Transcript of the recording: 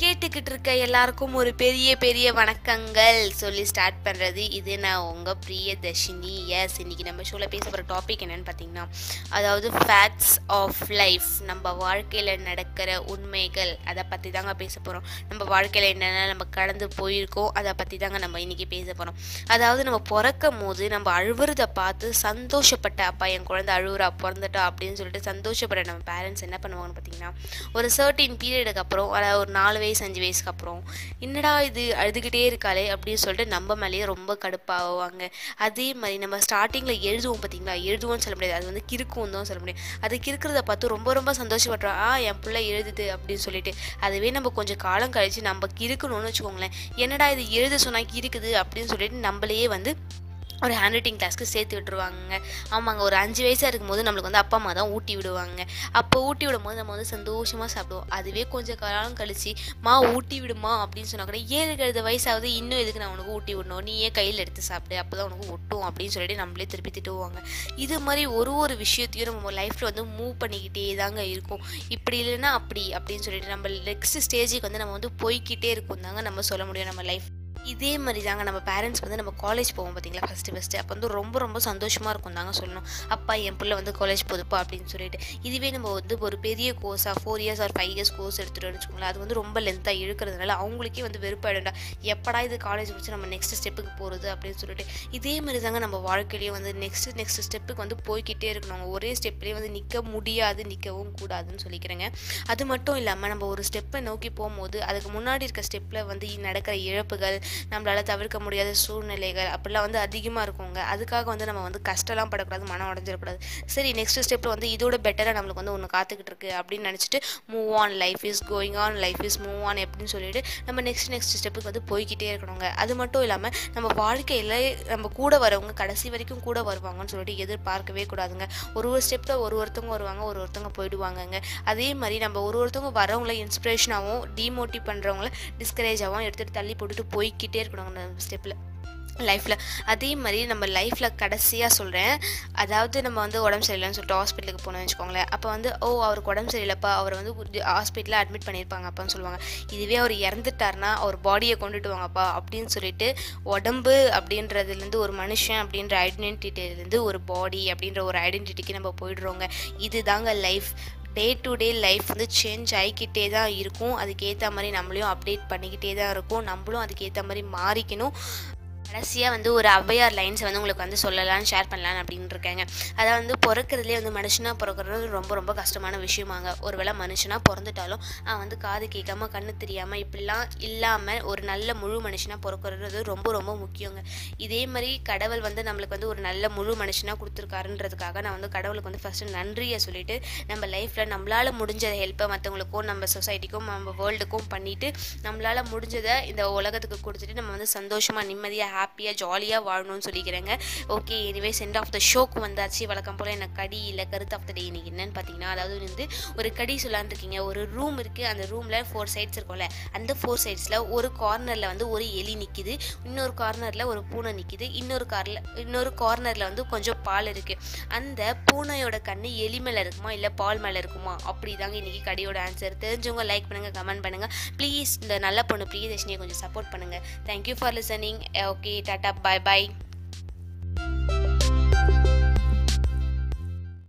கேட்டுக்கிட்டு இருக்க எல்லாருக்கும் ஒரு பெரிய பெரிய வணக்கங்கள் சொல்லி ஸ்டார்ட் பண்ணுறது இது நான் உங்கள் பிரியதர்ஷினி. எஸ் இன்னைக்கு நம்ம ஷோவில் பேச போகிற டாபிக் என்னென்னு பார்த்தீங்கன்னா அதாவது ஃபேக்ட்ஸ் ஆஃப் லைஃப் நம்ம வாழ்க்கையில் நடக்கிற உண்மைகள். அதை பற்றி தாங்க பேச போகிறோம் நம்ம வாழ்க்கையில் என்னென்ன நம்ம கடந்து போயிருக்கோம் அதை பற்றி தாங்க நம்ம இன்றைக்கி பேச போகிறோம் அதாவது நம்ம பிறக்கும் போது நம்ம அழுவுறதை பார்த்து சந்தோஷப்பட்ட அப்பா என் குழந்தை அழுவுறா பிறந்துட்டா அப்படின்னு சொல்லிட்டு சந்தோஷப்பட்ட நம்ம பேரண்ட்ஸ் என்ன பண்ணுவாங்கன்னு பார்த்தீங்கன்னா ஒரு சர்டின் பீரியடுக்கு அப்புறம் அதாவது ஒரு நாலு வயசு அஞ்சு வயசுக்கு அப்புறம் என்னடா இது? அழுதுகிட்டே இருக்காளே அப்படின்னு சொல்லிட்டு நம்ம மேலேயே ரொம்ப கடுப்பாகுவாங்க அதே மாதிரி நம்ம ஸ்டார்டிங்கில் எழுதுவோம் பார்த்தீங்களா? எழுதுவோம்னு சொல்ல முடியாது. அது வந்து கிறுக்கும் தான் சொல்ல முடியும். அது கிறுக்கிறத பார்த்து ரொம்ப ரொம்ப சந்தோஷப்படுறோம் ஆ என் பிள்ளை எழுதுது அப்படின்னு சொல்லிட்டு. அதுவே நம்ம கொஞ்சம் காலம் கழிச்சு நம்ம கிறுக்கணும்னு வச்சுக்கோங்களேன். என்னடா இது? எழுத சொன்னால் கிறுக்குது அப்படின்னு சொல்லிட்டு நம்மளையே வந்து ஒரு ஹேண்ட் ரைட்டிங் கிளாஸ்க்கு சேர்த்து விட்டுருவாங்க. ஆமாங்க ஒரு அஞ்சு வயசாக இருக்கும்போது நம்மளுக்கு வந்து அப்பா அம்மா தான் ஊட்டி விடுவாங்க. அப்போ ஊட்டி விடும்போது நம்ம வந்து சந்தோஷமாக சாப்பிடுவோம். அதுவே கொஞ்சம் காலம் கழிச்சு மா ஊட்டி விடுமா? அப்படின்னு சொன்னால் கூட ஏழு கழுத வயசாவது இன்னும் எதுக்கு நான் உனக்கு ஊட்டி விடணும்? நீ ஏன் கையில் எடுத்து சாப்பிடு? அப்போ தான் உனக்கு ஒட்டும் அப்படின்னு சொல்லிட்டு நம்மளே திருப்பி திட்டுவாங்க இது மாதிரி ஒரு ஒரு விஷயத்தையும் நம்ம லைஃப்பில் வந்து மூவ் பண்ணிக்கிட்டே தாங்க இருக்கும். இப்படி இல்லைன்னா அப்படி அப்படின்னு சொல்லிட்டு நம்ம நெக்ஸ்ட் ஸ்டேஜுக்கு வந்து நம்ம வந்து போய்க்கிட்டே இருக்கும் தாங்க நம்ம சொல்ல முடியும் நம்ம லைஃப் இதே மாதிரி தாங்க நம்ம பேரண்ட்ஸ் வந்து நம்ம காலேஜ் போவோம் பார்த்தீங்களா ஃபஸ்ட்டு ஃபஸ்ட்டு அப்போ வந்து ரொம்ப ரொம்ப சந்தோஷமாக இருக்கும் தாங்க சொல்லணும். அப்பா என் பிள்ளை வந்து காலேஜ் போதுப்பா அப்படின்னு சொல்லிட்டு. இதுவே நம்ம வந்து ஒரு பெரிய கோர்ஸாக four years or five years course எடுத்துகிட்டு வச்சுக்கோங்களேன். அது வந்து ரொம்ப லென்த்தாக இழுக்கிறதுனால அவங்களுக்கே வந்து வெறுப்பாயிடும்டா எப்படா இது காலேஜ் முடிச்சு நம்ம நெக்ஸ்ட் ஸ்டெப்புக்கு போகிறது அப்படின்னு சொல்லிட்டு. இதே மாதிரி தாங்க நம்ம வாழ்க்கையிலேயே வந்து நெக்ஸ்ட் நெக்ஸ்ட் ஸ்டெப்புக்கு வந்து போய்கிட்டே இருக்கணும் ஒரே ஸ்டெப்லேயே வந்து நிற்க முடியாது நிற்கவும் கூடாதுன்னு சொல்லிக்கிறேங்க. அது மட்டும் இல்லாமல் நம்ம ஒரு ஸ்டெப்பை நோக்கி போகும்போது அதுக்கு முன்னாடி இருக்க ஸ்டெப்பில் வந்து நடக்கிற இழப்புகள் நம்மளால் தவிர்க்க முடியாத சூழ்நிலைகள் அப்படிலாம் வந்து அதிகமாக இருக்குங்க. அதுக்காக வந்து நம்ம வந்து கஷ்டம்லாம் படக்கூடாது மனம் உடஞ்சிடக்கூடாது. சரி நெக்ஸ்ட் ஸ்டெப்பில் வந்து இதோட பெட்டராக நம்மளுக்கு வந்து ஒன்று காத்துக்கிட்டு இருக்கு அப்படின்னு நினச்சிட்டு move on life is going on life is move on அப்படின்னு சொல்லிட்டு நம்ம நெக்ஸ்ட் நெக்ஸ்ட் ஸ்டெப்புக்கு வந்து போய்கிட்டே இருக்கணுங்க. அது மட்டும் இல்லாமல் நம்ம வாழ்க்கையில் நம்ம கூட வரவங்க கடைசி வரைக்கும் கூட வருவாங்கன்னு சொல்லிட்டு எதிர்பார்க்கவே கூடாதுங்க. ஒரு ஒரு ஸ்டெப்பில் ஒரு ஒருத்தவங்க வருவாங்க ஒரு ஒருத்தவங்க போயிடுவாங்கங்க. அதே மாதிரி நம்ம ஒரு ஒருத்தவங்க வரவங்கள இன்ஸ்பிரேஷனாகவும் டிமோட்டிவ் பண்ணுறவங்கள டிஸ்கரேஜாகவும் எடுத்துகிட்டு தள்ளி போட்டுட்டு போய்க்கிட்டே இருக்கணும் அந்த ஸ்டெப்பில் லைஃப்பில் அதே மாதிரி நம்ம லைஃப்பில் கடைசியாக சொல்கிறேன் அதாவது நம்ம வந்து உடம்பு சரியில்லைன்னு சொல்லிட்டு ஹாஸ்பிட்டலுக்கு போனோம்னு வச்சுக்கோங்களேன். அப்போ வந்து ஓ அவருக்கு உடம்பு சரியில்லைப்பா. அவர் வந்து ஹாஸ்பிட்டலில் அட்மிட் பண்ணியிருப்பாங்க அப்பான்னு சொல்லுவாங்க. இதுவே அவர் இறந்துட்டார்னா அவர் பாடியை கொண்டுட்டு வாங்கப்பா. அப்படின்னு சொல்லிட்டு உடம்பு அப்படின்றதுலேருந்து ஒரு மனுஷன் அப்படின்ற ஐடென்டிட்டிலேருந்து ஒரு பாடி அப்படின்ற ஒரு ஐடென்டிட்டிக்கு நம்ம போயிடுறோங்க. இதுதாங்க life day to day life வந்து சேஞ்ச் ஆகிக்கிட்டே தான் இருக்கும். அதுக்கேற்ற மாதிரி நம்மளையும் அப்டேட் பண்ணிக்கிட்டே தான் இருக்கும். நம்மளும் அதுக்கேற்ற மாதிரி மாறிக்கணும். கடைசியாக வந்து ஒரு ஔவையார் லைன்ஸை வந்து உங்களுக்கு வந்து சொல்லலாம்னு ஷேர் பண்ணலான்னு அப்படின்னு இருக்காங்க. அதை வந்து பிறக்கிறதுலே வந்து மனுஷனாக பிறக்கிறது ரொம்ப ரொம்ப கஷ்டமான விஷயமாங்க. ஒருவேளை மனுஷனாக பிறந்துட்டாலும் அவன் வந்து காது கேட்காம கண்ணு தெரியாமல் இப்படிலாம் இல்லாமல் ஒரு நல்ல முழு மனுஷனாக பிறக்கிறது ரொம்ப ரொம்ப முக்கியங்க. இதே மாதிரி கடவுள் வந்து நம்மளுக்கு வந்து ஒரு நல்ல முழு மனுஷனாக கொடுத்துருக்காருன்றதுக்காக நான் வந்து கடவுளுக்கு வந்து ஃபஸ்ட்டு நன்றியை சொல்லிட்டு நம்ம லைஃப்பில் நம்மளால் முடிஞ்ச ஹெல்ப்பை மற்றவங்களுக்கும் நம்ம சொசைட்டிக்கும் நம்ம வேர்ல்டுக்கும் பண்ணிவிட்டு நம்மளால் முடிஞ்சதை இந்த உலகத்துக்கு கொடுத்துட்டு நம்ம வந்து சந்தோஷமாக நிம்மதியாக ஹாப்பியாக ஜாலியாக வாழணும்னு சொல்லிக்கிறேங்க. Okay anyway send off the ஷோக்கு வந்தாச்சு. வழக்கம் போல் எனக்கு கடி இல்லை கருத்து ஆஃப் த டே இன்னைக்கு என்னன்னு பார்த்தீங்கன்னா அதாவது வந்து ஒரு கடி சொல்லான்னு இருக்கீங்க. ஒரு ரூம் இருக்குது அந்த ரூமில் ஃபோர் சைட்ஸ் இருக்கும்ல. அந்த ஃபோர் சைட்ஸில் ஒரு கார்னரில் வந்து ஒரு எலி நிற்கிது இன்னொரு கார்னரில் ஒரு பூனை நிற்கிது இன்னொரு காரில் இன்னொரு கார்னரில் வந்து கொஞ்சம் பால் இருக்குது அந்த பூனையோட கண்ணு எலி மேலே இருக்குமா? இல்லை பால் மேலே இருக்குமா? அப்படி தாங்க இன்றைக்கி கடையோட ஆன்சர் தெரிஞ்சவங்க லைக் பண்ணுங்கள் கமெண்ட் பண்ணுங்கள் ப்ளீஸ் இந்த நல்ல பொண்ணு பிரியதர்ஷினியை கொஞ்சம் சப்போர்ட் பண்ணுங்கள் thank you for listening okay okay Tata bye bye